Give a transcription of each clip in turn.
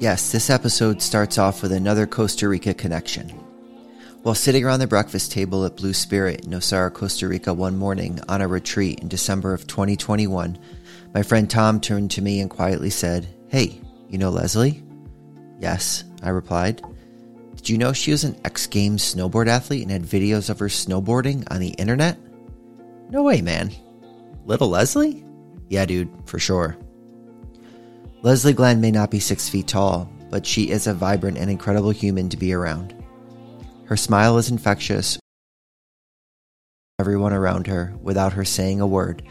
Yes, this episode starts off with another Costa Rica connection. While sitting around the breakfast table at Blue Spirit in Nosara, Costa Rica one morning on a retreat in December of 2021, my friend Tom turned to me and quietly said, Hey, you know Leslie? Yes, I replied. Did you know she was an X Games snowboard athlete and had videos of her snowboarding on the internet? No way, man. Little Leslie? Yeah, dude, for sure. Leslie Glenn may not be six feet tall, but she is a vibrant and incredible human to be around. Her smile is infectious, everyone around her without her saying a word,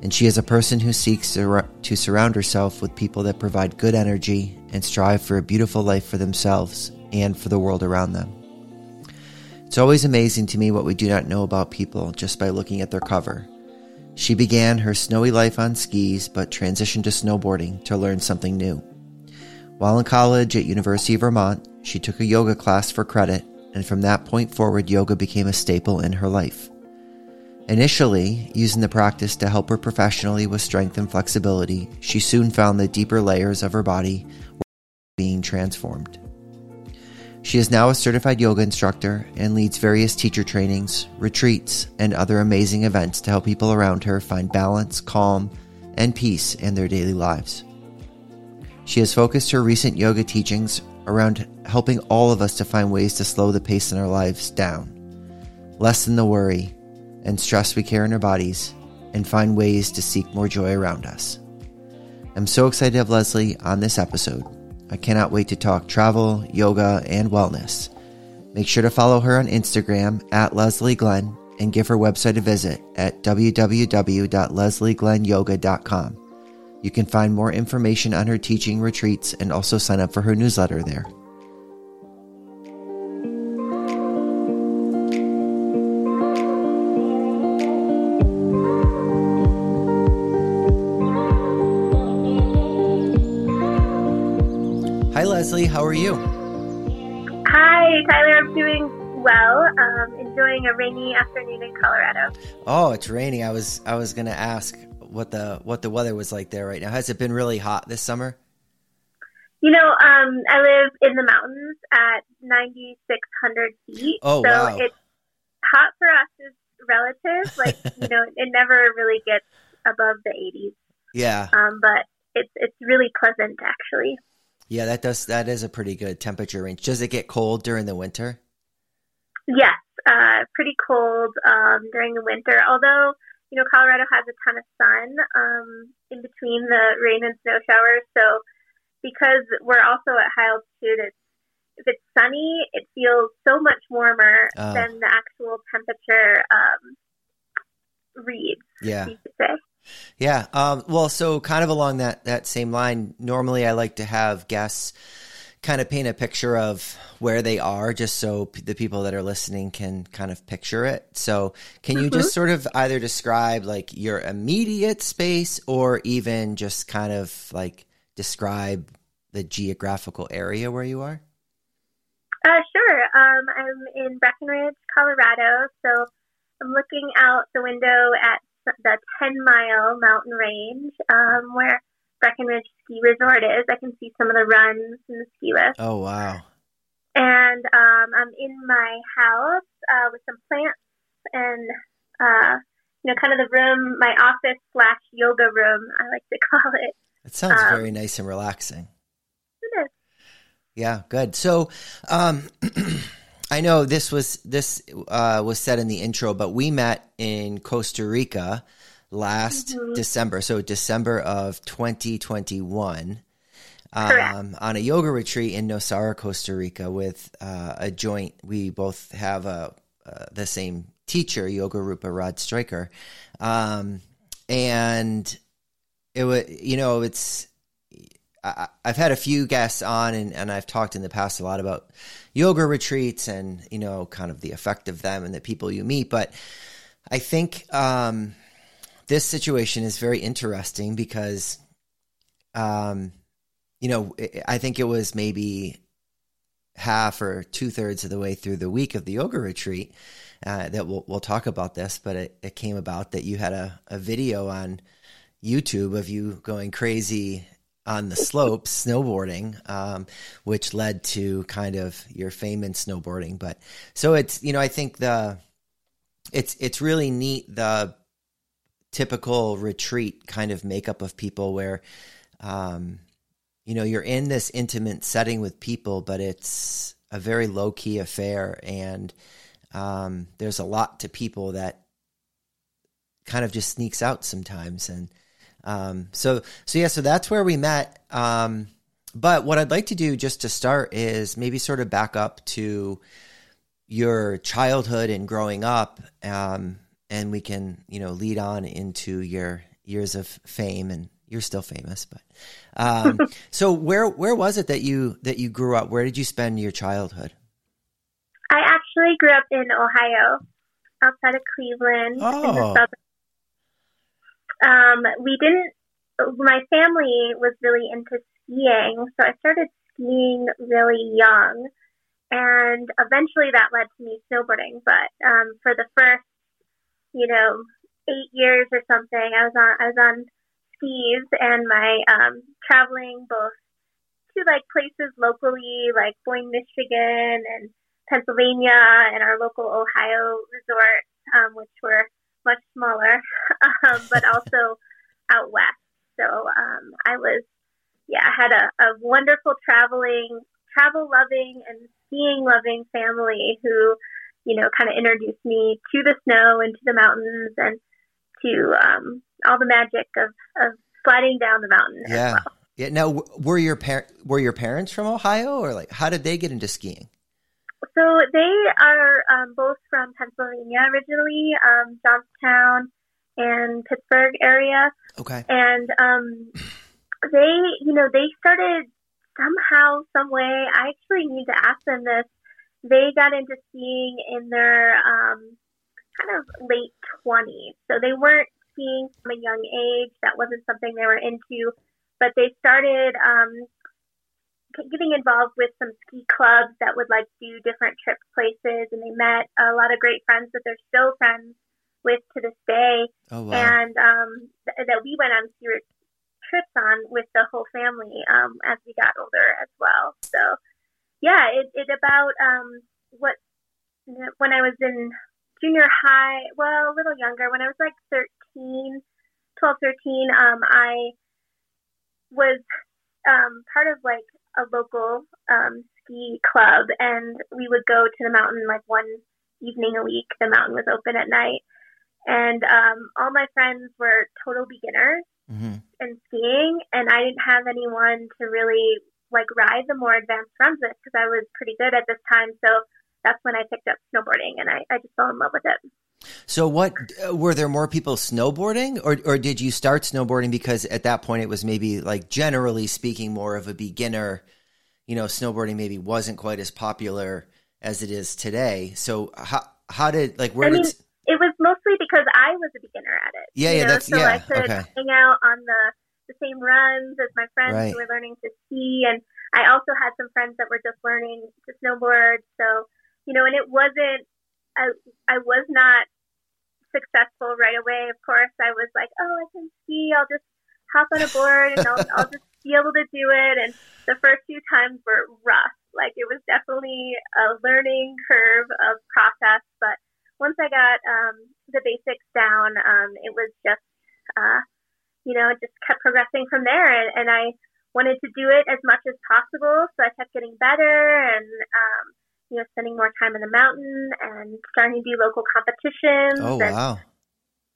and she is a person who seeks to, surround herself with people that provide good energy and strive for a beautiful life for themselves and for the world around them. It's always amazing to me what we do not know about people just by looking at their cover. She began her snowy life on skis but transitioned to snowboarding to learn something new. While in college at University of Vermont, she took a yoga class for credit, and from that point forward, yoga became a staple in her life. Initially, using the practice to help her professionally with strength and flexibility, she soon found the deeper layers of her body were being transformed. She is now a certified yoga instructor and leads various teacher trainings, retreats, and other amazing events to help people around her find balance, calm, and peace in their daily lives. She has focused her recent yoga teachings around helping all of us to find ways to slow the pace in our lives down, lessen the worry and stress we carry in our bodies, and find ways to seek more joy around us. I'm so excited to have Leslie on this episode. I cannot wait to talk travel, yoga, and wellness. Make sure to follow her on Instagram at Leslie Glenn and give her website a visit at www.leslieglenyoga.com. You can find more information on her teaching retreats and also sign up for her newsletter there. How are you? Hi, Tyler. I'm doing well. Um, enjoying a rainy afternoon in Colorado. Oh, it's rainy. I was I was gonna ask what the what the weather was like there right now. Has it been really hot this summer? You know, um, I live in the mountains at 9,600 feet. Oh, so wow. it's hot for us is relative. Like, you know, it never really gets above the 80s. Yeah, Um, but it's it's really pleasant actually. Yeah. That does that is a pretty good temperature range. Does it get cold during the winter? Yes, uh, pretty cold um, during the winter. Although you know Colorado has a ton of sun um, in between the rain and snow showers, so because we're also at high altitude, it's, if it's sunny, it feels so much warmer Oh. than the actual temperature um, reads. Yeah. You could say. Yeah. Um, well, so kind of along that, that same line, normally I like to have guests kind of paint a picture of where they are just so p- the people that are listening can kind of picture it. So can you just sort of either describe like your immediate space or even just kind of like describe the geographical area where you are? Uh, sure. Um, I'm in Breckenridge, Colorado, so I'm looking out the window at the 10 mile mountain range um, where Breckenridge Ski Resort is. I can see some of the runs and the ski lifts. Oh, wow. And um, I'm in my house uh, with some plants and, uh, you know, kind of the room, my office slash yoga room, I like to call it. It sounds Um, very nice and relaxing. It is. Yeah, good. So, um, I know this was this uh, was said in the intro, but we met in Costa Rica last Mhm. December, so December of 2021, um, on a yoga retreat in Nosara, Costa Rica, with uh, a joint. We both have a uh, the same teacher, Yogarupa Rod Stryker, um, and it was you know it's I, I've had a few guests on and, and I've talked in the past a lot about yoga retreats and, you know, kind of the effect of them and the people you meet. But I think um, this situation is very interesting because, um, you know, I- I think it was maybe half or two thirds of the way through the week of the yoga retreat uh, that we'll, we'll talk about this, but it, it came about that you had a, a video on YouTube of you going crazy on the slopes snowboarding, um, which led to kind of your fame in snowboarding. But so it's you know I think the it's it's really neat the typical retreat kind of makeup of people where um, you know you're in this intimate setting with people, but it's a very low key affair, and um, there's a lot to people that kind of just sneaks out sometimes and um, so so yeah so that's where we met um, but what i'd like to do just to start is maybe sort of back up to your childhood and growing up um, and we can you know lead on into your years of fame and you're still famous but um, so where where was it that you that you grew up where did you spend your childhood i actually grew up in ohio outside of cleveland oh. in the oh. Um, we didn't, my family was really into skiing, so I started skiing really young. And eventually that led to me snowboarding. But um, for the first, you know, eight years or something, I was on I was on skis and my um, traveling both to like places locally, like Boyne, Michigan, and Pennsylvania, and our local Ohio resorts, um, which were much smaller, um, but also out west. So um, I was, yeah, I had a, a wonderful traveling, travel loving, and skiing loving family who, you know, kind of introduced me to the snow and to the mountains and to um, all the magic of, of sliding down the mountain. Yeah. Well. Yeah. Now, were your par- were your parents from Ohio, or like how did they get into skiing? So they are um, both from Pennsylvania originally, um, Johnstown and Pittsburgh area. Okay. And um, they, you know, they started somehow, some way. I actually need to ask them this. They got into skiing in their um, kind of late 20s. So they weren't skiing from a young age. That wasn't something they were into. But they started um, getting involved with some ski clubs that would like do different trip places, and they met a lot of great friends that they're still friends with to this day. Oh, wow. And um, th- that we went on ski trips on with the whole family um, as we got older as well. So yeah, it, it about um, what when I was in junior high, well, a little younger, when I was like 13, 12, 13, um, I was um, part of like a local um, ski club, and we would go to the mountain like one evening a week. The mountain was open at night, and um, all my friends were total beginners mm-hmm. in skiing, and I didn't have anyone to really like ride the more advanced runs with because I was pretty good at this time. So that's when I picked up snowboarding, and I, I just fell in love with it. So, what uh, were there more people snowboarding, or or did you start snowboarding because at that point it was maybe like generally speaking more of a beginner? You know, snowboarding maybe wasn't quite as popular as it is today. So, how how did like where I mean, did it was mostly because I was a beginner at it. Yeah, yeah, know? that's so yeah. I could okay. hang out on the the same runs as my friends right. who were learning to ski, and I also had some friends that were just learning to snowboard. So, you know, and it wasn't I I was not successful right away. Of course, I was like, oh, I can ski. I'll just hop on a board and I'll, I'll just be able to do it. And the first few times were rough. Like it was definitely a learning curve of process. But once I got um, the basics down, um, it was just, uh, you know, just kept progressing from there. And, and I wanted to do it as much as possible. So I kept getting better and, um, you know, spending more time in the mountain and starting to do local competitions. Oh, and, wow.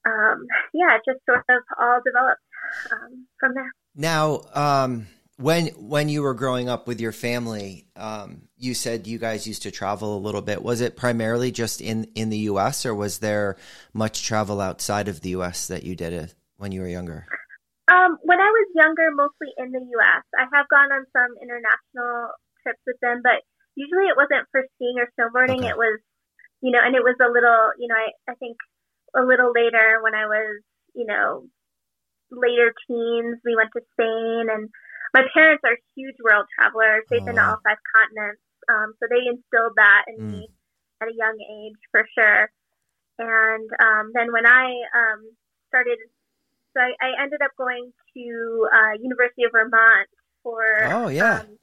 Um, yeah, it just sort of all developed um, from there. Now, um, when when you were growing up with your family, um, you said you guys used to travel a little bit. Was it primarily just in in the U.S. or was there much travel outside of the U.S. that you did it when you were younger? Um, when I was younger, mostly in the U.S. I have gone on some international trips with them, but usually it wasn't for skiing or snowboarding. Okay. It was, you know, and it was a little, you know, I, I think a little later when I was, you know, later teens, we went to Spain and my parents are huge world travelers. They've oh. been to all five continents. Um, so they instilled that in mm. me at a young age for sure. And um, then when I um, started So I, I ended up going to uh, University of Vermont for oh yeah um,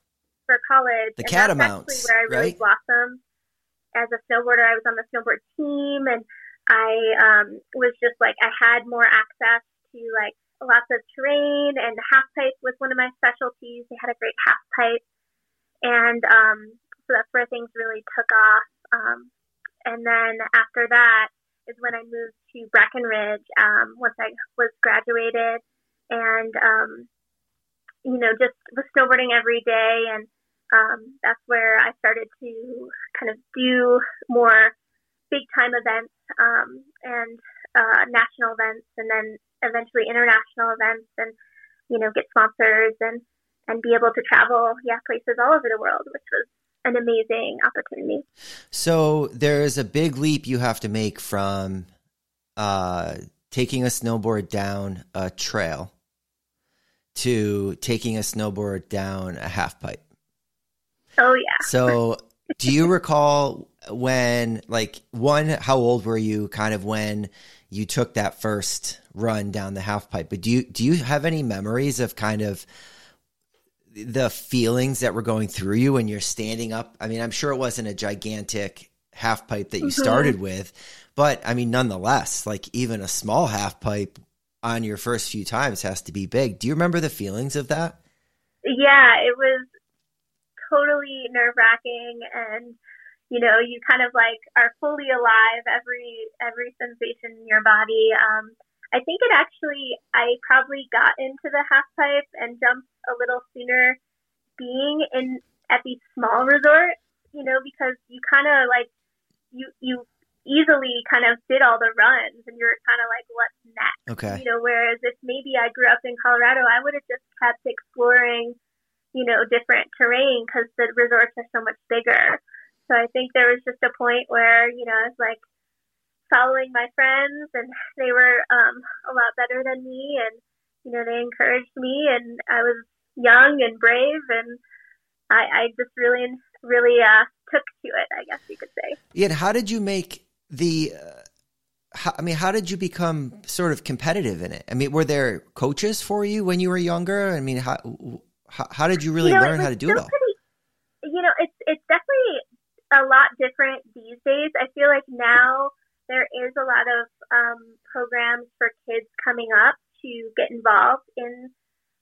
for college. the Catamounts, that's actually where I really right? blossomed as a snowboarder. I was on the snowboard team, and I um, was just like I had more access to like lots of terrain, and the half pipe was one of my specialties. They had a great half pipe, and um, so that's where things really took off. Um, and then after that is when I moved to Breckenridge um, once I was graduated, and um, you know just was snowboarding every day, and um, that's where I started to kind of do more big time events um, and uh, national events, and then eventually international events, and you know get sponsors and and be able to travel, yeah, places all over the world, which was an amazing opportunity. So there's a big leap you have to make from uh, taking a snowboard down a trail to taking a snowboard down a half pipe. Oh yeah. So do you recall when, like, one, how old were you kind of when you took that first run down the half pipe? But do you, do you have any memories of kind of the feelings that were going through you when you're standing up? I mean, I'm sure it wasn't a gigantic half pipe that you Mhm. started with, but I mean, nonetheless, like even a small half pipe on your first few times has to be big. Do you remember the feelings of that? yeah, it was totally nerve wracking and you know, you kind of like are fully alive every every sensation in your body. Um I think it actually I probably got into the half pipe and jumped a little sooner being in at these small resorts, you know, because you kinda like you you easily kind of did all the runs and you're kind of like what's next Okay. you know, whereas if maybe I grew up in Colorado, I would have just kept exploring, you know, different terrain because the resorts are so much bigger. So I think there was just a point where, you know, I was like following my friends and they were um, a lot better than me and, you know, they encouraged me and I was young and brave and I, I just really, really uh, took to it, I guess you could say. Yeah, how did you make the? Uh, I mean, how did you become sort of competitive in it? I mean, were there coaches for you when you were younger? I mean, how how, how did you really you know, learn how to do it all? Pretty, you know, it's it's definitely a lot different these days. I feel like now there is a lot of um, programs for kids coming up to get involved in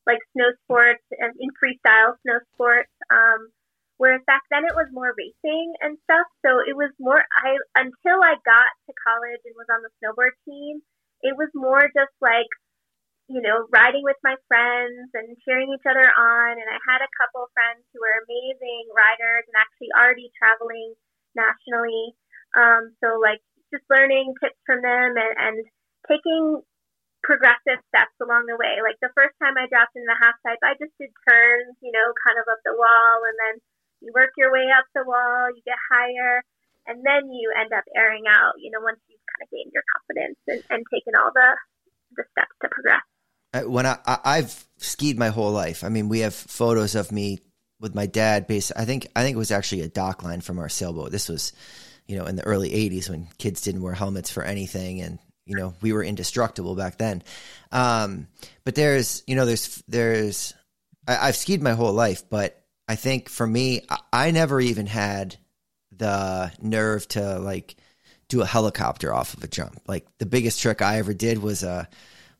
like snow sports and in freestyle snow sports. Um, whereas back then it was more racing and stuff. So it was more I until I got to college and was on the snowboard team, it was more just like you know, riding with my friends and cheering each other on. And I had a couple of friends who were amazing riders and actually already traveling nationally. Um, so like just learning tips from them and, and taking progressive steps along the way. Like the first time I dropped in the half pipe, I just did turns, you know, kind of up the wall and then you work your way up the wall, you get higher, and then you end up airing out, you know, once you've kind of gained your confidence and, and taken all the the steps to progress. When I, I I've skied my whole life. I mean, we have photos of me with my dad. Based, I think I think it was actually a dock line from our sailboat. This was, you know, in the early '80s when kids didn't wear helmets for anything, and you know we were indestructible back then. Um, but there's, you know, there's there's I, I've skied my whole life, but I think for me, I, I never even had the nerve to like do a helicopter off of a jump. Like the biggest trick I ever did was a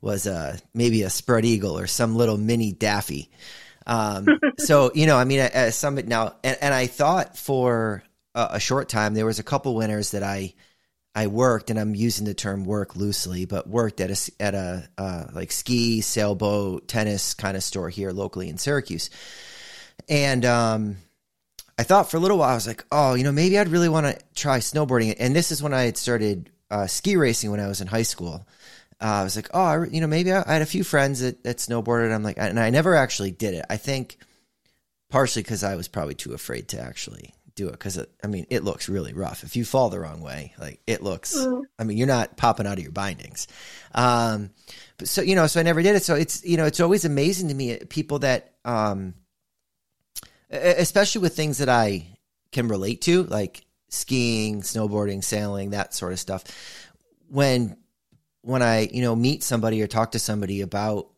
was a maybe a spread eagle or some little mini daffy. Um, so you know, I mean, as some now, and, and I thought for a, a short time there was a couple winners that I I worked, and I'm using the term work loosely, but worked at a at a uh, like ski, sailboat, tennis kind of store here locally in Syracuse, and um, I thought for a little while I was like, oh, you know, maybe I'd really want to try snowboarding, and this is when I had started uh, ski racing when I was in high school. Uh, I was like, oh, I, you know, maybe I, I had a few friends that, that snowboarded. I'm like, and I never actually did it. I think partially because I was probably too afraid to actually do it because I mean it looks really rough if you fall the wrong way like it looks Mm. I mean you're not popping out of your bindings um but so you know so I never did it so it's you know it's always amazing to me people that um especially with things that I can relate to like skiing snowboarding sailing that sort of stuff when when I, you know, meet somebody or talk to somebody about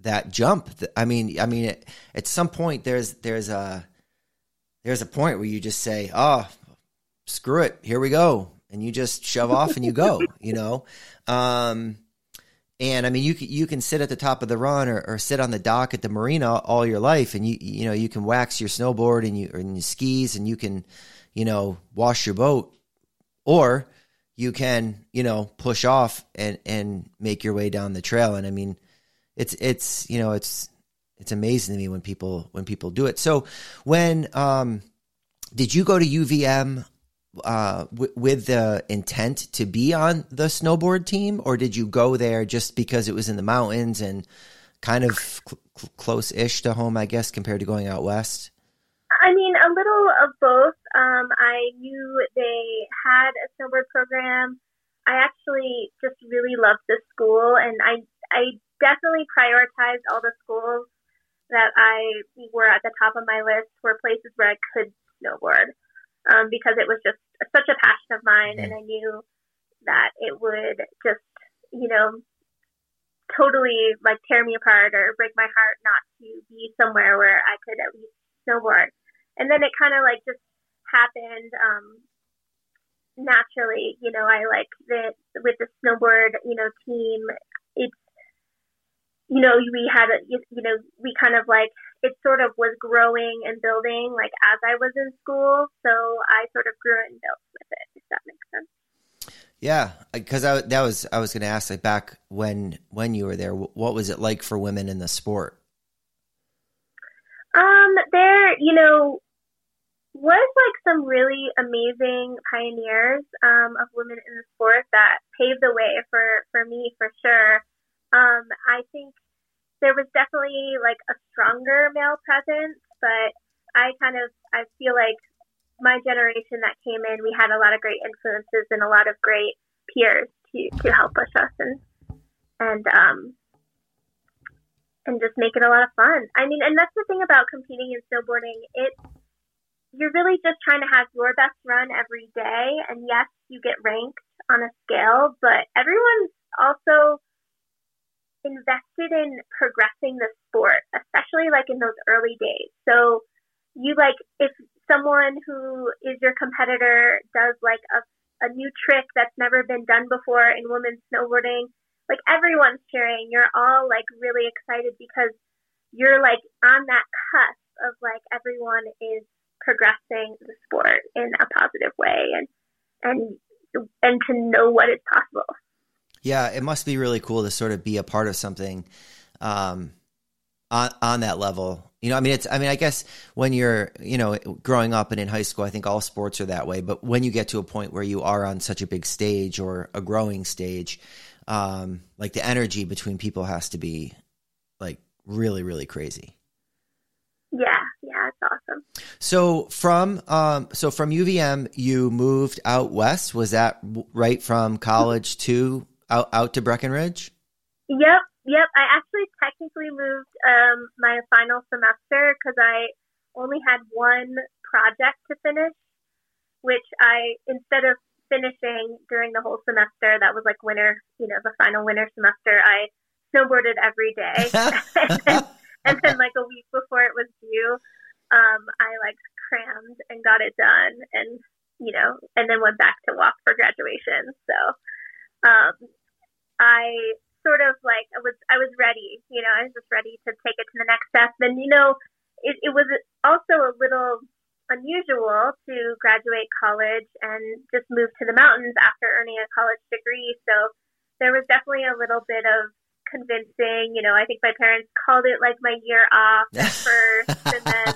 that jump. I mean, I mean, at some point there's there's a there's a point where you just say, "Oh, screw it, here we go," and you just shove off and you go. You know, um, and I mean, you can, you can sit at the top of the run or, or, sit on the dock at the marina all your life, and you you know you can wax your snowboard and you and your skis, and you can you know wash your boat, or you can you know push off and and make your way down the trail. And I mean, it's it's you know it's it's amazing to me when people when people do it. So when um, did you go to UVM uh, w- with the intent to be on the snowboard team, or did you go there just because it was in the mountains and kind of cl- close-ish to home, I guess, compared to going out west? I mean, a little of both. Um, I knew they had a snowboard program. I actually just really loved the school, and I I definitely prioritized all the schools that I were at the top of my list were places where I could snowboard um, because it was just such a passion of mine, mm-hmm. and I knew that it would just, you know, totally like tear me apart or break my heart not to be somewhere where I could at least snowboard. And then it kind of like just happened um, naturally. You know, I like that with the snowboard, you know, team. It's you know, we had, a, you know, we kind of like, it sort of was growing and building like as I was in school. So I sort of grew and built with it, if that makes sense. Yeah, because I that was I was going to ask like back when when you were there, what was it like for women in the sport? Um, there, you know, was like some really amazing pioneers um, of women in the sport that paved the way for for me for sure. Um, I think there was definitely like a stronger male presence, but I kind of I feel like my generation that came in, we had a lot of great influences and a lot of great peers to to help push us and and um and just make it a lot of fun. I mean, and that's the thing about competing in snowboarding. It you're really just trying to have your best run every day, and yes, you get ranked on a scale, but everyone's also invested in progressing the sport, especially like in those early days. So you like if someone who is your competitor does like a, a new trick that's never been done before in women's snowboarding, like everyone's cheering. You're all like really excited because you're like on that cusp of like everyone is progressing the sport in a positive way and and and to know what is possible. Yeah, it must be really cool to sort of be a part of something um, on on that level. You know, I mean, it's. I mean, I guess when you're, you know, growing up and in high school, I think all sports are that way. But when you get to a point where you are on such a big stage or a growing stage, um, like the energy between people has to be like really, really crazy. Yeah, yeah, it's awesome. So from um, so from UVM, you moved out west. Was that right from college to out out to Breckenridge? Yep, yep. I actually technically moved um, my final semester because I only had one project to finish, which I instead of finishing during the whole semester, that was like winter, you know, the final winter semester. I snowboarded every day, and then like a week before it was due, um, I like crammed and got it done, and you know, and then went back to walk for graduation. So um, I sort of like I was I was ready, you know, I was just ready to take it to the next step. And you know, it, it was also a little unusual to graduate college and just move to the mountains after earning a college degree. So there was definitely a little bit of convincing. You know, I think my parents called it like my year off at first, and then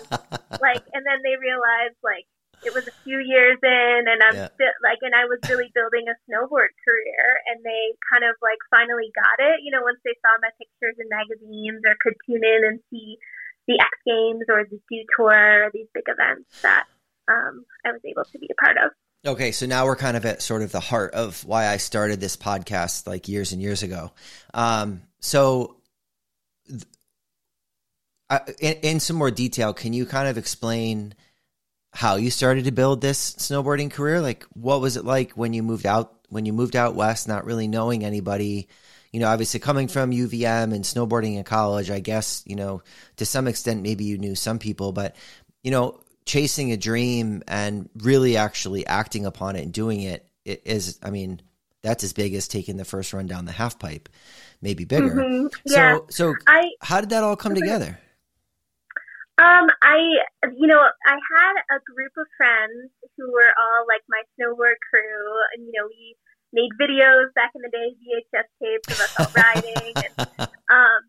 like, and then they realized like it was a few years in and I'm yeah. still like and I was really building a snowboard career and they kind of like finally got it, you know, once they saw my pictures in magazines or could tune in and see the X Games or the Dew Tour or these big events that um, I was able to be a part of. Okay, so now we're kind of at sort of the heart of why I started this podcast like years and years ago. Um, so, th- uh, in, in, some more detail, can you kind of explain how you started to build this snowboarding career. Like, what was it like when you moved out when you moved out west, not really knowing anybody, you know, obviously coming from UVM and snowboarding in college, I guess, you know, to some extent, maybe you knew some people, but, you know, chasing a dream and really actually acting upon it and doing it is, I mean, that's as big as taking the first run down the half pipe, maybe bigger. Mm-hmm. Yeah. So, so I, how did that all come together? Um, I, you know, I had a group of friends who were all like my snowboard crew, and you know, we made videos back in the day, VHS tapes of us all riding, and um,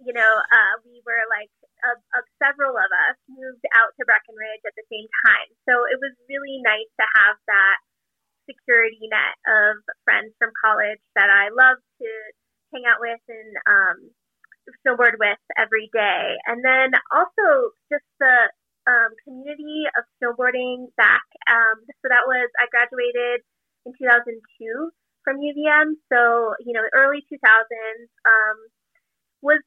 you know, uh, we were like, of, of several of us moved out to Breckenridge at the same time, so it was really nice to have that security net of friends from college that I love to hang out with and um, snowboard with every day. And then also just the um, community of snowboarding back. Um, so that was, I graduated in 2002 from UVM. So, you know, early 2000s um, was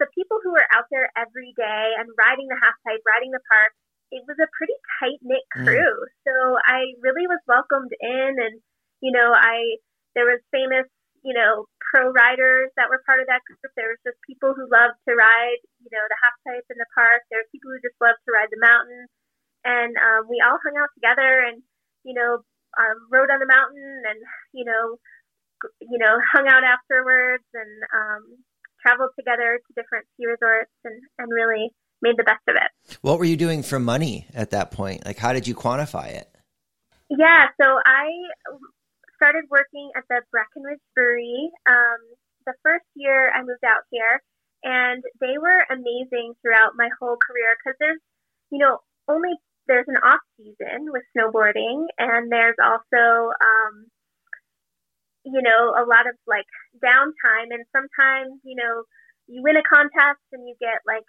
the people who were out there every day and riding the half pipe, riding the park. It was a pretty tight knit mm. crew. Mm. So I really was welcomed in and, you know, I, there was famous you know, pro riders that were part of that group. There was just people who loved to ride, you know, the half pipe in the park. There were people who just loved to ride the mountain. And um, we all hung out together and, you know, um, rode on the mountain and, you know, you know, hung out afterwards and um, traveled together to different ski resorts and, and really made the best of it. What were you doing for money at that point? Like, how did you quantify it? Yeah, so I started working at the Breckenridge Brewery. Um, the first year I moved out here, and they were amazing throughout my whole career because there's, you know, only there's an off season with snowboarding, and there's also, um, you know, a lot of like downtime, and sometimes, you know, you win a contest and you get like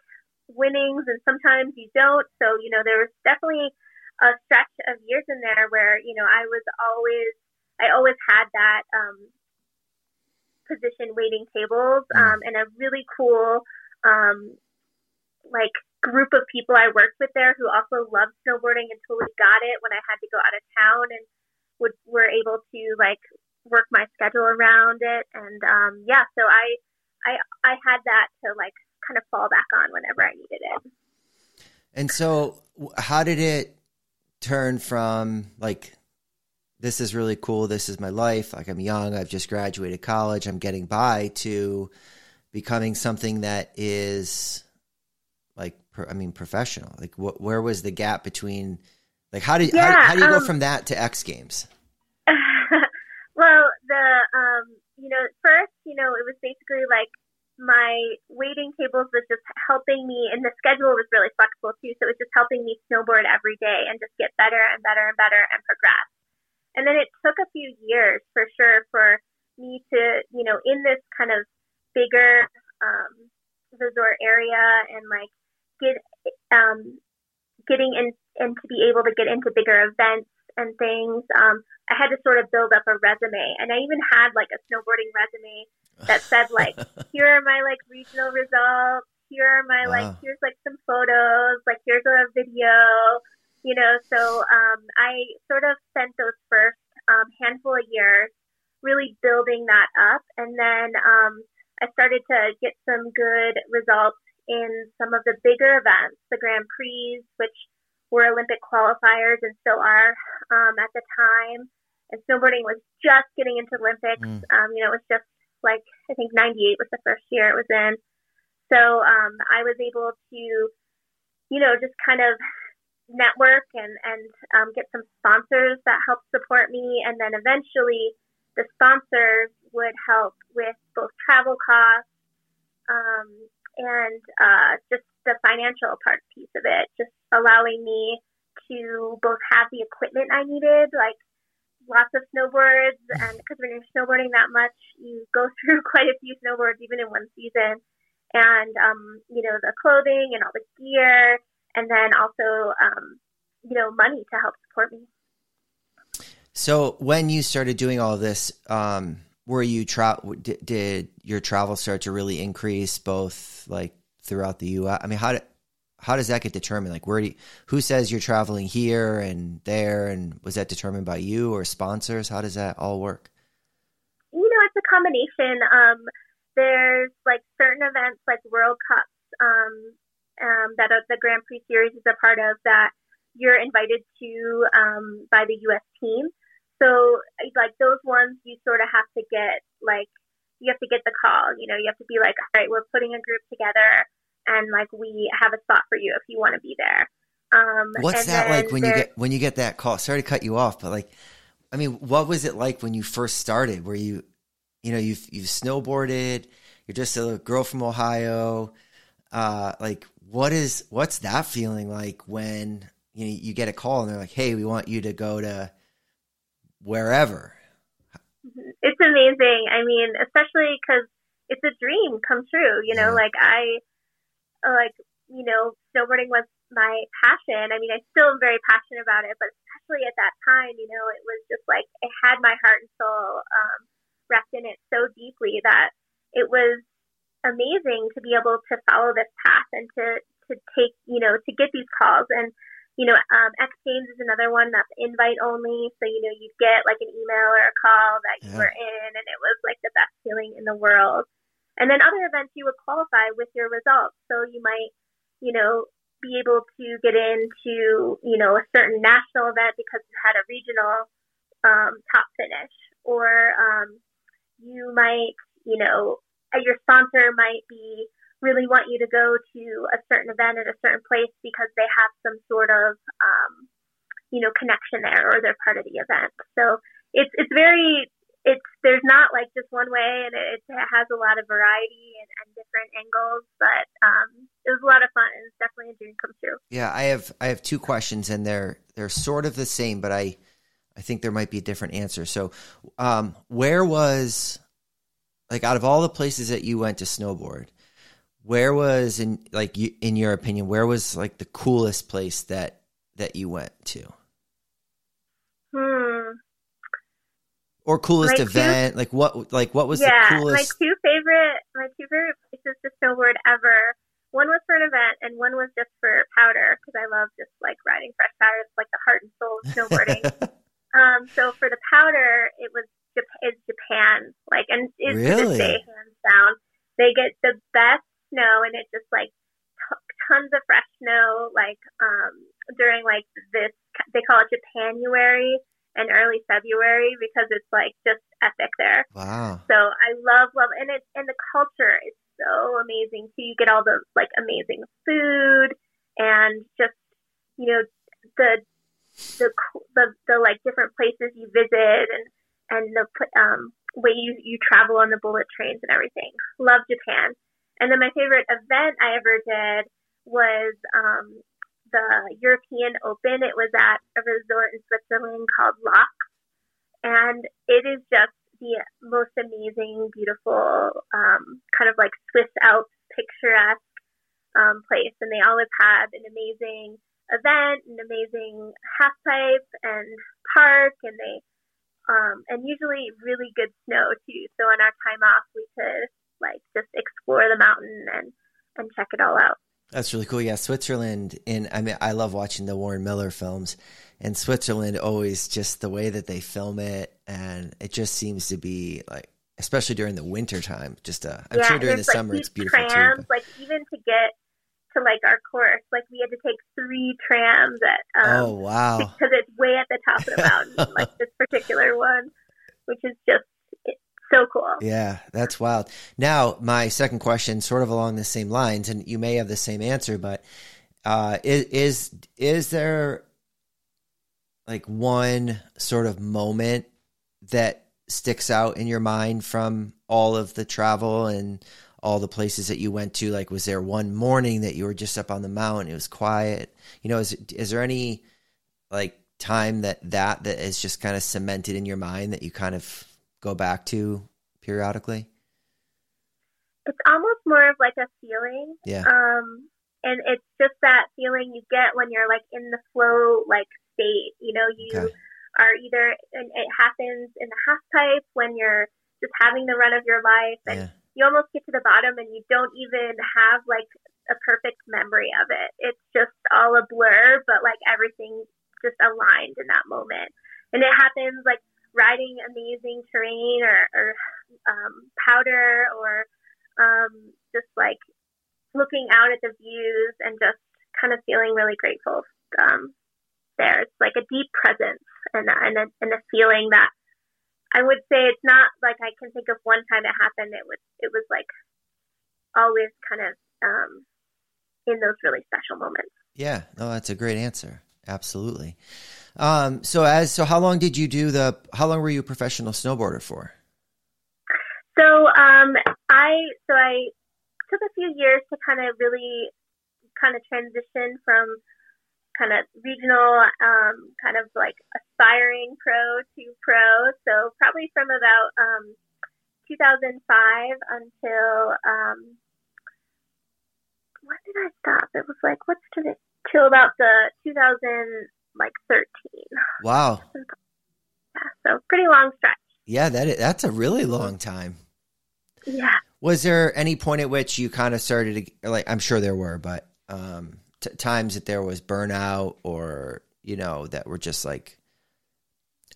winnings, and sometimes you don't. So, you know, there was definitely a stretch of years in there where, you know, I was always I always had that um, position waiting tables mm. um, and a really cool um, like group of people I worked with there who also loved snowboarding and totally got it when I had to go out of town and would were able to like work my schedule around it and um, yeah so I I I had that to like kind of fall back on whenever I needed it. And so how did it turn from like this is really cool. This is my life. Like I'm young. I've just graduated college. I'm getting by to becoming something that is like, I mean, professional. Like, what, where was the gap between, like, how did yeah, how, how, do you um, go from that to X Games? well, the um, you know, first, you know, it was basically like my waiting tables was just helping me, and the schedule was really flexible too. So it was just helping me snowboard every day and just get better and better and better and progress. And then it took a few years for sure for me to, you know, in this kind of bigger um, resort area and like get um, getting in and to be able to get into bigger events and things. Um, I had to sort of build up a resume, and I even had like a snowboarding resume that said like, here are my like regional results. Here are my wow. like here's like some photos. Like here's a video you know, so um, I sort of spent those first um, handful of years really building that up. And then um, I started to get some good results in some of the bigger events, the Grand Prix, which were Olympic qualifiers and still are um, at the time. And snowboarding was just getting into Olympics. Mm. Um, you know, it was just like, I think 98 was the first year it was in. So um, I was able to, you know, just kind of network and and um, get some sponsors that help support me, and then eventually the sponsors would help with both travel costs um, and uh, just the financial part piece of it, just allowing me to both have the equipment I needed, like lots of snowboards, and because when you're snowboarding that much, you go through quite a few snowboards even in one season, and um, you know the clothing and all the gear and then also, um, you know, money to help support me. So when you started doing all this, um, were you tra- did, did, your travel start to really increase both like throughout the U.S.? I mean, how did how does that get determined? Like, where do you, who says you're traveling here and there, and was that determined by you or sponsors? How does that all work? You know, it's a combination. Um, there's like certain events like World Cups um, um, that the Grand Prix series is a part of that you're invited to um, by the U.S. team. So like those ones, you sort of have to get like you have to get the call. You know, you have to be like, all right, we're putting a group together and like we have a spot for you if you want to be there. Um, What's that like when you get when you get that call? Sorry to cut you off, but like, I mean, what was it like when you first started? Where you, you know, you've you've snowboarded, you're just a girl from Ohio. Uh, like, what is what's that feeling like when you know, you get a call and they're like, "Hey, we want you to go to wherever." It's amazing. I mean, especially because it's a dream come true. You know, yeah. like I like you know snowboarding was my passion. I mean, I still am very passionate about it, but especially at that time, you know, it was just like it had my heart and soul um, wrapped in it so deeply that it was amazing to be able to follow this path and to to take you know to get these calls and you know um, X Games is another one that's invite only, so you know you'd get like an email or a call that you yeah. were in, and it was like the best feeling in the world. And then other events you would qualify with your results. So you might, you know, be able to get into, you know, a certain national event because you had a regional um, top finish. Or um, you might, you know, your sponsor might be really want you to go to a certain event at a certain place because they have some sort of, um, you know, connection there or they're part of the event. So it's it's very it's there's not like just one way, and it, it has a lot of variety and, and different angles. But um, it was a lot of fun, and it's definitely a dream come true. Yeah, I have I have two questions, and they're they're sort of the same, but I I think there might be a different answer. So, um, where was like out of all the places that you went to snowboard, where was in like you, in your opinion, where was like the coolest place that that you went to? Or coolest my event? Two, like what? Like what was yeah, the coolest? my two favorite my two favorite places to snowboard ever. One was for an event, and one was just for powder because I love just like riding fresh powder. It's like the heart and soul of snowboarding. um, so for the powder, it was it's Japan. Like, and it's really? day, hands down, they get the best snow, and it just like t- tons of fresh snow. Like um, during like this, they call it Japanuary and early February because it's like just epic there. Wow. So I love love and it and the culture is so amazing too. You get all the like amazing food and just you know the the the, the like different places you visit and and the um way you you travel on the bullet trains and everything. Love Japan. And then my favorite event I ever did was um the European Open. It was at a resort in Switzerland called Laax. And it is just the most amazing, beautiful, um, kind of like Swiss Alps picturesque um, place. And they always have an amazing event, an amazing half pipe and park, and they um, and usually really good snow too. So on our time off, we could like just explore the mountain and and check it all out. That's really cool. Yeah, Switzerland. And I mean, I love watching the Warren Miller films, and Switzerland always just the way that they film it, and it just seems to be like, especially during the winter time. Just uh, I'm yeah, sure during the like summer it's beautiful trams, too. But. Like even to get to like our course, like we had to take three trams at. Um, oh wow! Because it's way at the top of the mountain, like this particular one, which is just so cool. Yeah, that's wild. Now, my second question, sort of along the same lines, and you may have the same answer, but uh, is is is there like one sort of moment that sticks out in your mind from all of the travel and all the places that you went to? Like, was there one morning that you were just up on the mountain? It was quiet. You know, is is there any like time that that that is just kind of cemented in your mind that you kind of go back to periodically? It's almost more of like a feeling. Yeah. Um, and it's just that feeling you get when you're like in the flow like state. You know, you okay. are either and it happens in the half pipe when you're just having the run of your life and yeah. you almost get to the bottom and you don't even have like a perfect memory of it. It's just all a blur, but like everything just aligned in that moment. And it happens like riding amazing terrain or, or um, powder or um, just like looking out at the views and just kind of feeling really grateful um, there. It's like a deep presence and, and, a, and a feeling that I would say it's not like I can think of one time it happened. It was it was like always kind of um, in those really special moments. Yeah, no, that's a great answer. Absolutely. Um, so as so, how long did you do the? How long were you a professional snowboarder for? So um, I so I took a few years to kind of really kind of transition from kind of regional, um, kind of like aspiring pro to pro. So probably from about um, 2005 until um, when did I stop? It was like what's to till about the 2000 like 13. Wow. Yeah, so pretty long stretch. Yeah, that is, that's a really long time. Yeah. Was there any point at which you kind of started to like? I'm sure there were, but um, t- times that there was burnout or you know that were just like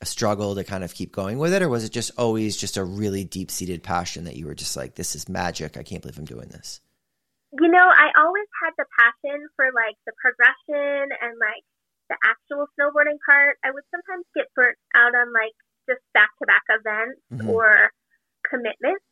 a struggle to kind of keep going with it or was it just always just a really deep seated passion that you were just like this is magic i can't believe i'm doing this you know i always had the passion for like the progression and like the actual snowboarding part i would sometimes get burnt out on like just back to back events mm-hmm. or commitments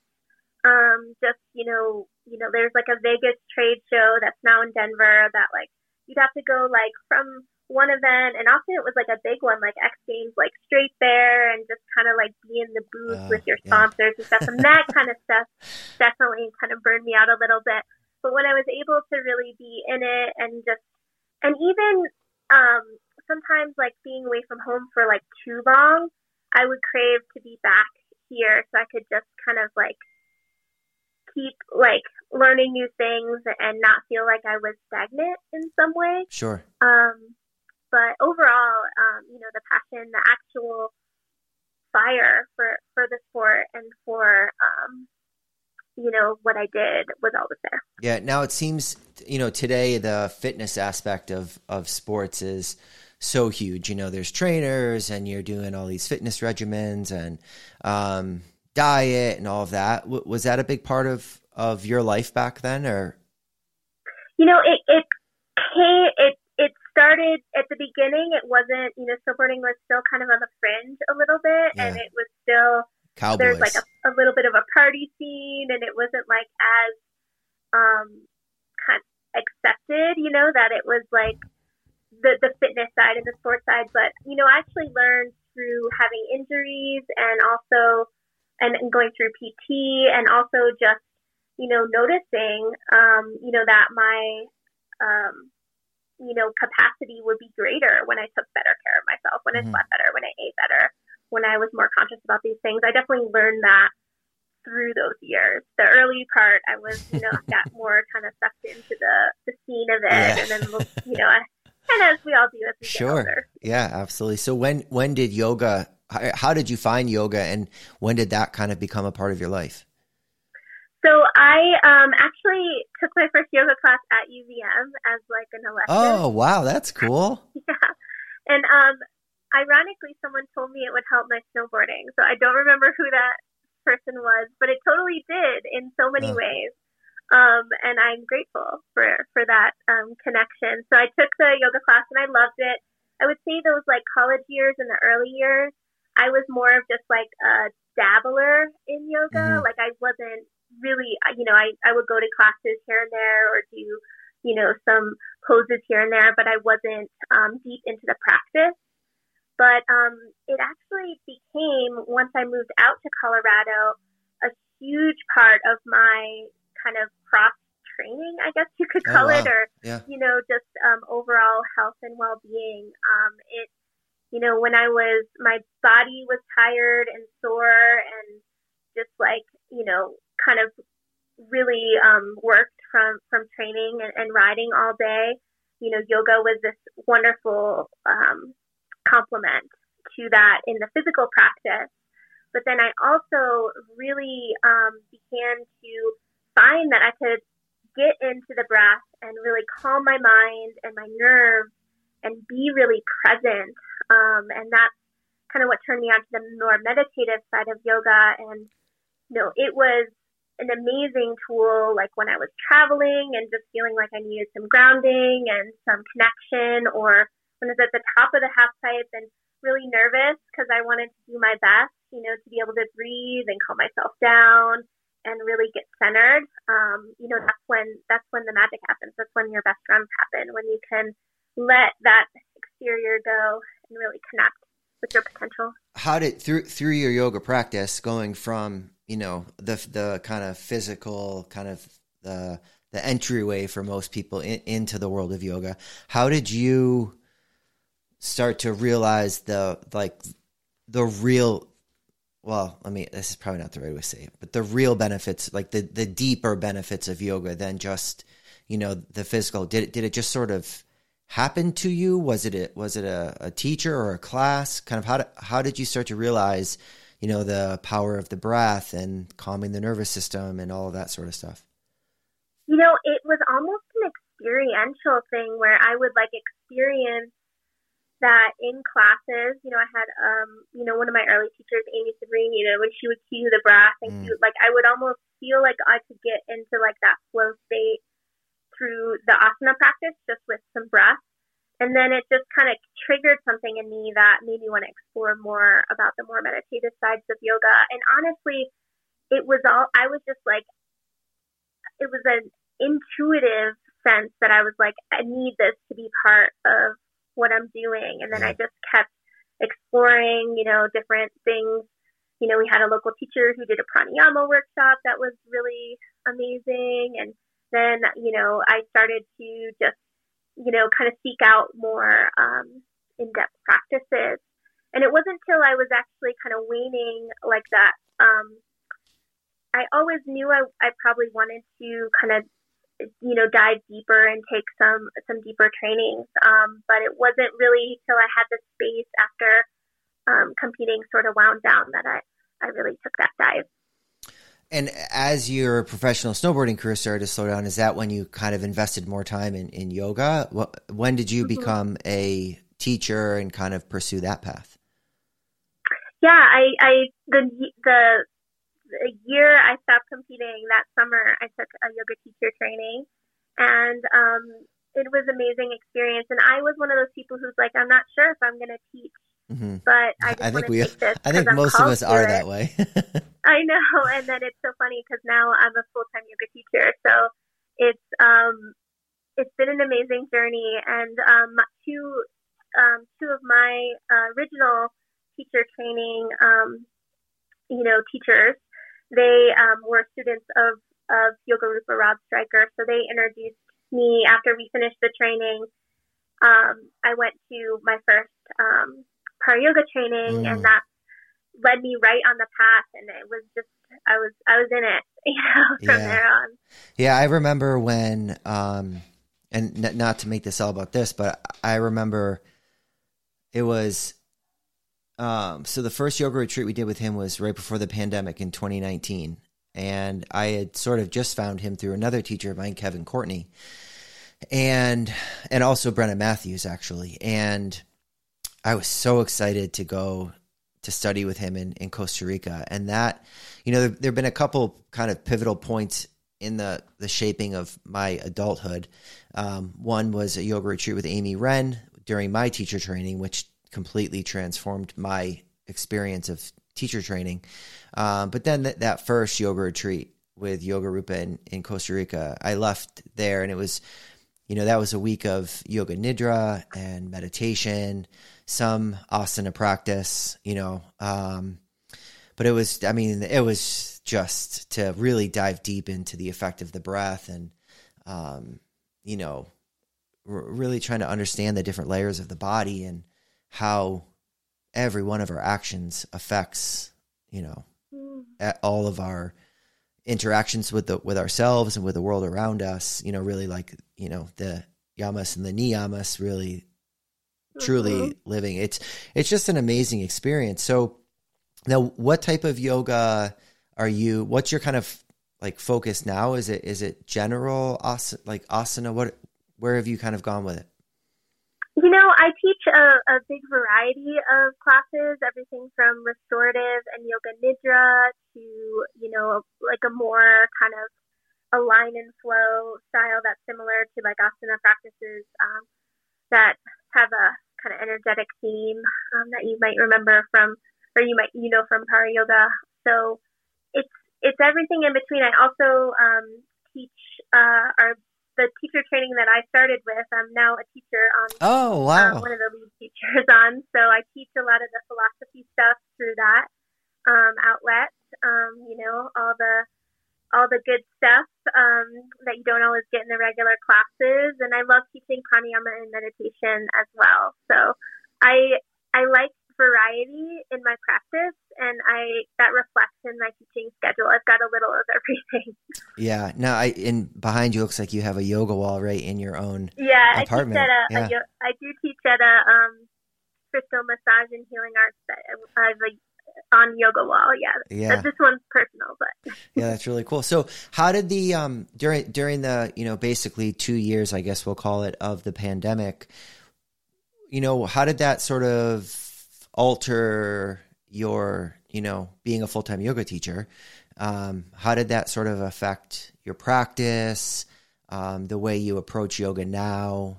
um, just you know, you know, there's like a Vegas trade show that's now in Denver that like you'd have to go like from one event, and often it was like a big one, like X Games, like straight there, and just kind of like be in the booth uh, with your sponsors yeah. and stuff, and that kind of stuff definitely kind of burned me out a little bit. But when I was able to really be in it and just, and even um, sometimes like being away from home for like too long, I would crave to be back here so I could just kind of like keep like learning new things and not feel like I was stagnant in some way. Sure. Um, but overall, um, you know, the passion, the actual fire for for the sport and for um, you know what I did was always there. Yeah. Now it seems you know today the fitness aspect of of sports is so huge. You know, there's trainers and you're doing all these fitness regimens and um, diet and all of that. W- was that a big part of of your life back then, or? You know, it it came it it started at the beginning. It wasn't you know snowboarding was still kind of on the fringe a little bit, yeah. and it was still Cowboys. there's like a, a little bit of a party scene, and it wasn't like as um kind of accepted. You know that it was like the the fitness side and the sports side, but you know I actually learned through having injuries and also and, and going through PT and also just, you know, noticing, um, you know, that my, um, you know, capacity would be greater when I took better care of myself, when mm-hmm. I slept better, when I ate better, when I was more conscious about these things. I definitely learned that through those years. The early part, I was, you know, got more kind of sucked into the, the scene of it. Yeah. And then, you know, I, and as we all do as we sure. get older. Yeah, absolutely. So when, when did yoga how did you find yoga and when did that kind of become a part of your life? So I um, actually took my first yoga class at UVM as like an elective. Oh wow, that's cool. yeah, and um, ironically, someone told me it would help my snowboarding. So I don't remember who that person was, but it totally did in so many ways. Um, and I'm grateful for for that um, connection. So I took the yoga class and I loved it. I would say those like college years and the early years I was more of just like a dabbler in yoga. Mm-hmm. Like I wasn't really, you know, I, I would go to classes here and there or do, you know, some poses here and there, but I wasn't um, deep into the practice. But um, it actually became, once I moved out to Colorado, a huge part of my kind of cross training, I guess you could oh, call oh, wow. it, or, yeah. you know, just um, overall health and well being. Um, it you know, when I was, my body was tired and sore and just like, you know, kind of really um, worked from, from training and, and riding all day. You know, yoga was this wonderful um, complement to that in the physical practice. But then I also really um, began to find that I could get into the breath and really calm my mind and my nerves and be really present. Um, and that's kind of what turned me on to the more meditative side of yoga. And, you know, it was an amazing tool, like when I was traveling and just feeling like I needed some grounding and some connection, or when I was at the top of the half pipe and really nervous because I wanted to do my best, you know, to be able to breathe and calm myself down and really get centered. Um, you know, that's when that's when the magic happens. That's when your best runs happen. When you can let that exterior go and really connect with your potential. How did through through your yoga practice, going from you know the the kind of physical kind of the the entryway for most people in, into the world of yoga, how did you start to realize the like the real well, I mean, this is probably not the right way to say it, but the real benefits, like the the deeper benefits of yoga than just you know the physical. Did it did it just sort of happen to you? Was it a, was it a, a teacher or a class? Kind of how how did you start to realize, you know, the power of the breath and calming the nervous system and all of that sort of stuff? You know, it was almost an experiential thing where I would like experience that in classes, you know, I had, um, you know, one of my early teachers, Amy Sabrine, you know, when she would cue the breath and mm. cue, like, I would almost feel like I could get into like that flow state through the asana practice just with some breath. And then it just kind of triggered something in me that made me want to explore more about the more meditative sides of yoga. And honestly, it was all, I was just like, it was an intuitive sense that I was like, I need this to be part of what I'm doing. And then I just kept exploring, you know, different things. You know, we had a local teacher who did a pranayama workshop that was really amazing. And then, you know, I started to just, you know, kind of seek out more um, in depth practices. And it wasn't until I was actually kind of waning like that. Um, I always knew I, I probably wanted to kind of you know dive deeper and take some some deeper trainings. Um, but it wasn't really till i had the space after um, competing sort of wound down that i i really took that dive. And as your professional snowboarding career started to slow down is that when you kind of invested more time in, in yoga? When did you mm-hmm. become a teacher and kind of pursue that path? Yeah i i the the a year I stopped competing, that summer I took a yoga teacher training, and um, it was amazing experience. And I was one of those people who's like, I'm not sure if I'm going to teach, mm-hmm. but I just I think we, I think most of us are that way. I know, and then it's so funny because now I'm a full time yoga teacher, so it's um, it's been an amazing journey. And um, two um, two of my uh, original teacher training um, you know, teachers they um, were students of, of Yogarupa Rod Stryker. So they introduced me after we finished the training. Um, I went to my first um, Power Yoga training, mm. and that led me right on the path. And it was just I was I was in it, you know, from yeah. there on. Yeah, I remember when, um, and n- not to make this all about this, but I remember it was um, so the first yoga retreat we did with him was right before the pandemic in 2019, and I had sort of just found him through another teacher of mine, Kevin Courtney, and and also Brennan Matthews actually, and I was so excited to go to study with him in, in Costa Rica, and that you know there, have been a couple kind of pivotal points in the the shaping of my adulthood. Um, one was a yoga retreat with Amy Wren during my teacher training, which completely transformed my experience of teacher training. Um, but then th- that first yoga retreat with Yogarupa in, in Costa Rica, I left there and it was, you know, that was a week of yoga nidra and meditation, some asana practice, you know. Um, but it was, I mean, it was just to really dive deep into the effect of the breath and, um, you know, really trying to understand the different layers of the body and how every one of our actions affects, you know, mm. all of our interactions with the with ourselves and with the world around us. You know, really like you know the yamas and the niyamas really mm-hmm. truly living. It's it's just an amazing experience. So now, what type of yoga are you? What's your kind of like focus now? Is it is it general as, like asana? What where have you kind of gone with it? You know, I teach a, a big variety of classes, everything from restorative and yoga nidra to, you know, like a more kind of a line and flow style that's similar to like asana practices um, that have a kind of energetic theme um, that you might remember from, or you might, you know, from Power Yoga. So it's, it's everything in between. I also um, teach uh, our the teacher training that I started with. I'm now a teacher on. Oh wow! Uh, one of the lead teachers on, so I teach a lot of the philosophy stuff through that um, outlet. Um, you know, all the all the good stuff um, that you don't always get in the regular classes, and I love teaching pranayama and meditation as well. So I I like variety in my practice and I that reflects in my teaching schedule. I've got a little of everything. Yeah. Now I in behind you looks like you have a yoga wall right in your own yeah, apartment. I teach at a, yeah. a, I do teach at a um crystal massage and healing arts that I have a on yoga wall. Yeah. Yeah. This one's personal, but yeah, that's really cool. So, how did the um during during the you know basically two years, I guess we'll call it, of the pandemic, you know, how did that sort of alter your you know being a full time yoga teacher? Um, how did that sort of affect your practice, um, the way you approach yoga now?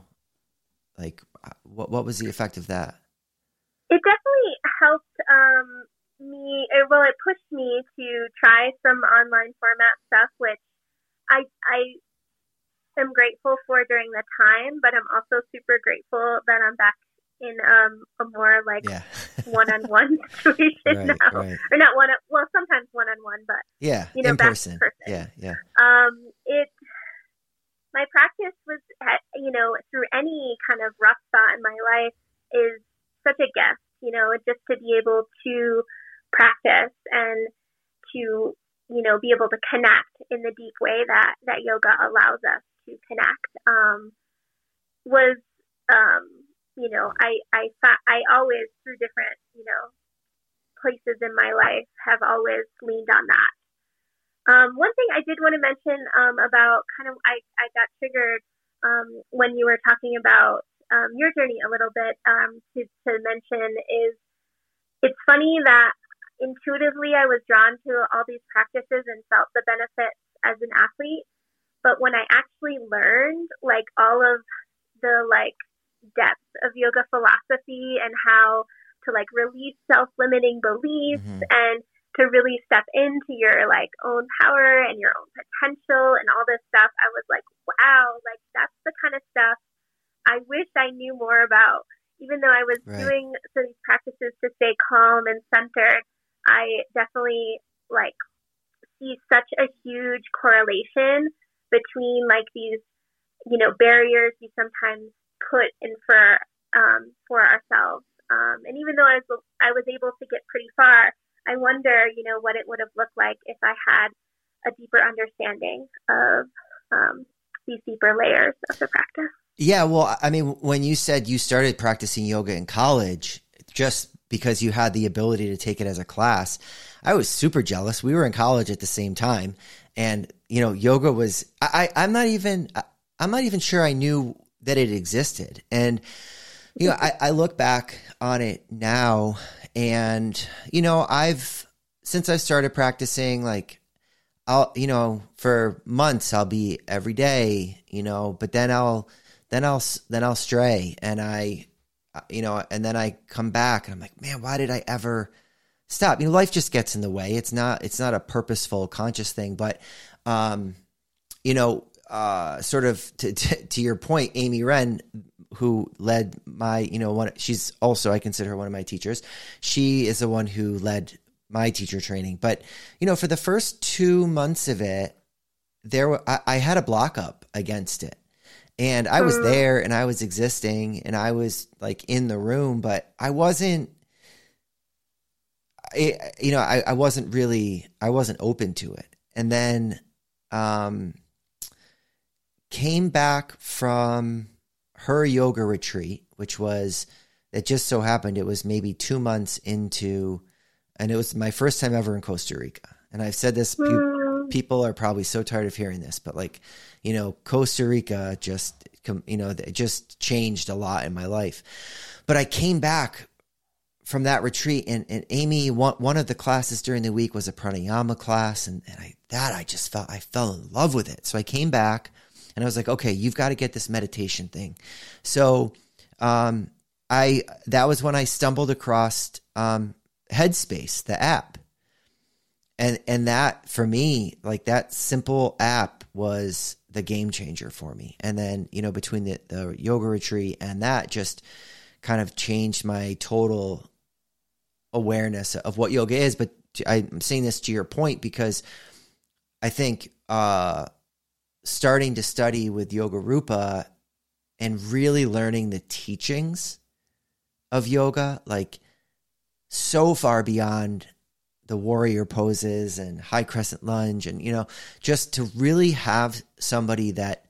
Like, what what was the effect of that? It definitely helped um, me. Well, it pushed me to try some online format stuff, which I I am grateful for during the time, but I'm also super grateful that I'm back in um, a more like Yeah. one-on-one situation Right, now, right. or not one. Well, sometimes one-on-one, but yeah, you know, in person. person. Yeah, yeah. um, it my practice was you know through any kind of rough spot in my life is such a gift you know just to be able to practice and to you know be able to connect in the deep way that that yoga allows us to connect um, was um, you know I I I always through different you know places in my life have always leaned on that. Um, one thing I did want to mention um, about kind of I, I got triggered um, when you were talking about um, your journey a little bit um, to, to mention is it's funny that intuitively I was drawn to all these practices and felt the benefits as an athlete, but when I actually learned like all of the like depths of yoga philosophy and how to like release self-limiting beliefs Mhm. and to really step into your like own power and your own potential and all this stuff, I was like, wow, like that's the kind of stuff I wish I knew more about. Even though I was Right. doing some of these practices to stay calm and centered, I definitely like see such a huge correlation between like these, you know, barriers you sometimes put in for um, for ourselves. Um, and even though I was I was able to get pretty far, I wonder, you know, what it would have looked like if I had a deeper understanding of um, these deeper layers of the practice. Yeah, well, I mean, when you said you started practicing yoga in college, just because you had the ability to take it as a class, I was super jealous. We were in college at the same time, and you know, yoga was. I, I I'm not even. I, I'm not even sure I knew that it existed, and you know, I, I look back on it now, and you know, I've since I started practicing, like I'll, you know, for months I'll be every day, you know, but then I'll, then I'll, then I'll stray and I, you know, and then I come back and I'm like, man, why did I ever stop? You know, life just gets in the way. It's not, it's not a purposeful, conscious thing, but, um, you know, uh, sort of to, to, to your point, Amy Wren, who led my, you know, one, she's also, I consider her one of my teachers. She is the one who led my teacher training. But, you know, for the first two months of it, there were, I, I had a block up against it. And I was Mm. there and I was existing and I was like in the room, but I wasn't, I, you know, I, I wasn't really, I wasn't open to it. And then, um, came back from her yoga retreat, which was, it just so happened it was maybe two months into, and it was my first time ever in Costa Rica. And I've said this, pe- Mm, people are probably so tired of hearing this, but like, you know, Costa Rica just, you know, it just changed a lot in my life. But I came back from that retreat and, and Amy, one, one of the classes during the week was a pranayama class. And, and I, that I just felt, I fell in love with it. So I came back and I was like, okay, you've got to get this meditation thing. So, um, I, that was when I stumbled across, um, Headspace, the app. And, and that for me, like that simple app was the game changer for me. And then, you know, between the, the yoga retreat and that just kind of changed my total awareness of what yoga is. But I'm saying this to your point because I think uh, starting to study with Yogarupa and really learning the teachings of yoga, like so far beyond the warrior poses and high crescent lunge, and you know, just to really have somebody that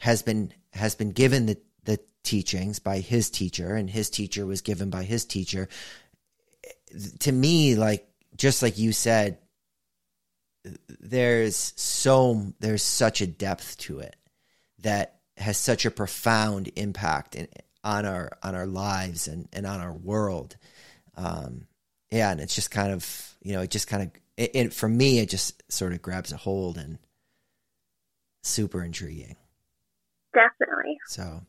has been has been given the the teachings by his teacher, and his teacher was given by his teacher, to me, like just like you said, there's so there's such a depth to it that has such a profound impact in, on our on our lives and, and on our world. Um, yeah, and it's just kind of you know it just kind of it, it, for me it just sort of grabs a hold and super intriguing. Definitely. So,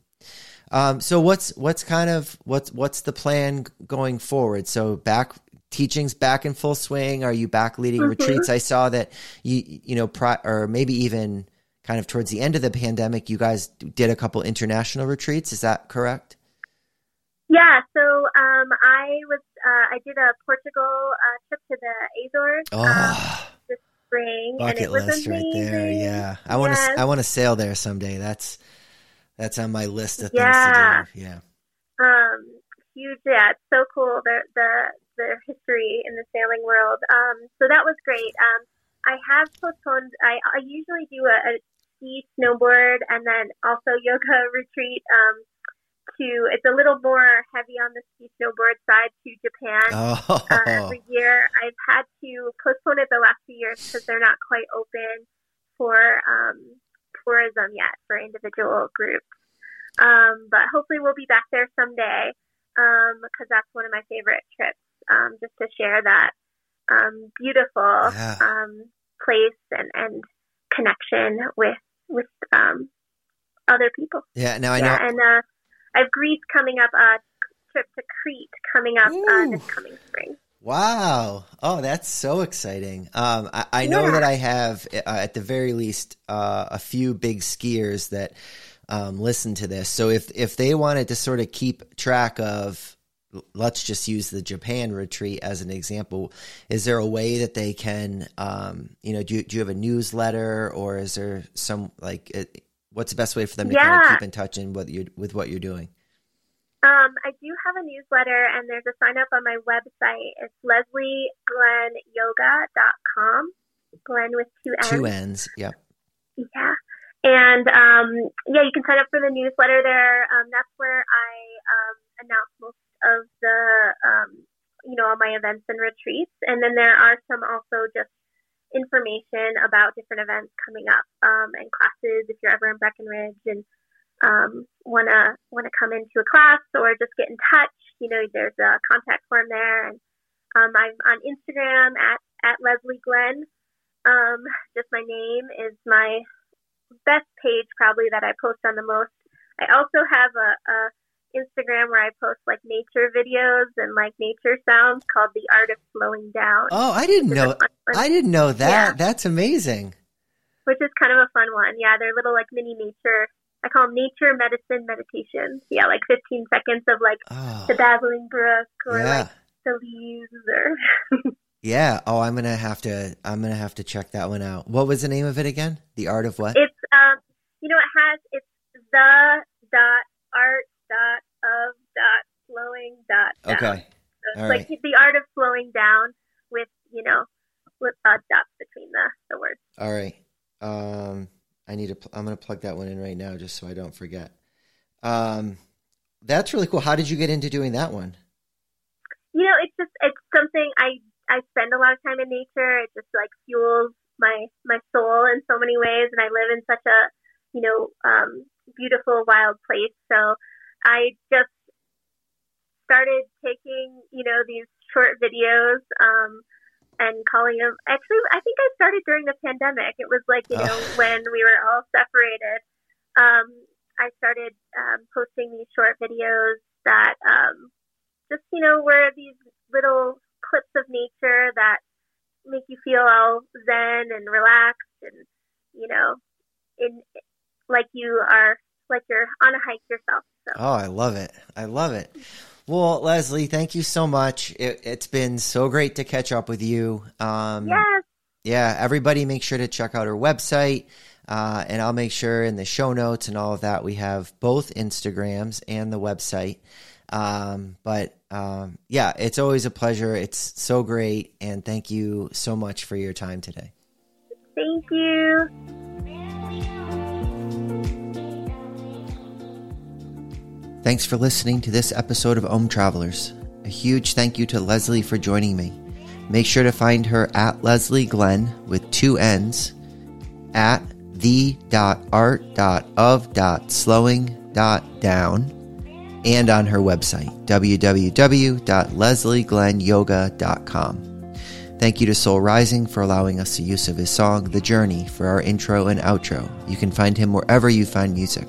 um, so what's what's kind of what's what's the plan going forward? So back teachings back in full swing. Are you back leading mm-hmm. retreats? I saw that you you know pri- or maybe even kind of towards the end of the pandemic, you guys did a couple international retreats. Is that correct? Yeah. So um, I was uh, I did a Portugal uh, trip to the Azores. Oh. Um, this spring, bucket list right there. Yeah, I want to I want to sail there someday. That's that's on my list of yeah. things to do. Yeah. Um, huge. Yeah, it's so cool. The the the history in the sailing world. Um, so that was great. Um, I have postponed. I I usually do a, a ski, snowboard, and then also yoga retreat. Um, to it's a little more heavy on the ski snowboard side to Japan oh. uh, every year. I've had to postpone it the last few years because they're not quite open for um, tourism yet for individual groups. Um, but hopefully we'll be back there someday because um, that's one of my favorite trips, um, just to share that um, beautiful yeah. Um, place and, and connection with with um, other people. Yeah, now I yeah, know. And uh, I have Greece coming up, uh, trip to Crete coming up uh, this coming spring. Wow. Oh, that's so exciting. Um, I, I know yeah. that I have, uh, at the very least, uh, a few big skiers that um, listen to this. So if, if they wanted to sort of keep track of, let's just use the Japan retreat as an example, is there a way that they can, um, you know, do, do you have a newsletter or is there some, like, it, what's the best way for them to yeah. kind of keep in touch and what you with what you're doing? Um, I do have a newsletter, and there's a sign up on my website. It's leslieglennyoga.com. Glenn with two N's. Two N's, yep. Yeah. And um, yeah, you can sign up for the newsletter there. Um, that's where I um, announce most of the, um, you know, all my events and retreats. And then there are some also just information about different events coming up um, and classes if you're ever in Breckenridge and um, wanna wanna come into a class or just get in touch, you know, there's a contact form there. And um, I'm on Instagram at at Leslie Glenn. Um, just my name is my best page probably that I post on the most. I also have a, a Instagram where I post like nature videos and like nature sounds called The Art of Slowing Down. Oh, I didn't know. I didn't know that. Yeah. That's amazing. Which is kind of a fun one. Yeah, they're little like mini nature I call them nature medicine meditations. Yeah, like 15 seconds of like oh, the babbling brook or yeah. like the leaves or. yeah. Oh, I'm gonna have to. I'm gonna have to check that one out. What was the name of it again? The art of what? It's um. You know, it has it's the dot art dot of dot slowing dot. Down. Okay. So it's All like right. the art of slowing down with you know with uh, dots between the the words. All right. Um. I need to. I'm going to plug that one in right now just so I don't forget. Um, that's really cool. How did you get into doing that one? You know, it's just it's something I I spend a lot of time in nature. It just like fuels my my soul in so many ways, and I live in such a you know um, beautiful wild place. So I just started taking you know these short videos. Um, and calling them actually I think I started during the pandemic. It was like, you know, when we were all separated. Um, I started um, posting these short videos that um, just, you know, were these little clips of nature that make you feel all zen and relaxed and, you know, in like you are like you're on a hike yourself. So. Oh, I love it. I love it. Well, Leslie, thank you so much. It, has been so great to catch up with you. Um, yes. Yeah, everybody make sure to check out her website. Uh, and I'll make sure in the show notes and all of that we have both Instagrams and the website. Um, but um, yeah, it's always a pleasure. It's so great. And thank you so much for your time today. Thank you. Thanks for listening to this episode of Om Travelers. A huge thank you to Leslie for joining me. Make sure to find her at Leslie Glenn with two N's at the.art.of.slowing.down and on her website, www.leslieglennyoga.com. Thank you to Soul Rising for allowing us the use of his song, The Journey, for our intro and outro. You can find him wherever you find music.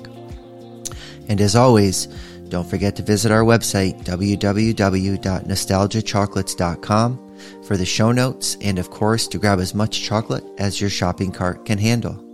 And as always, don't forget to visit our website, www.nostalgiachocolates.com, for the show notes and, of course, to grab as much chocolate as your shopping cart can handle.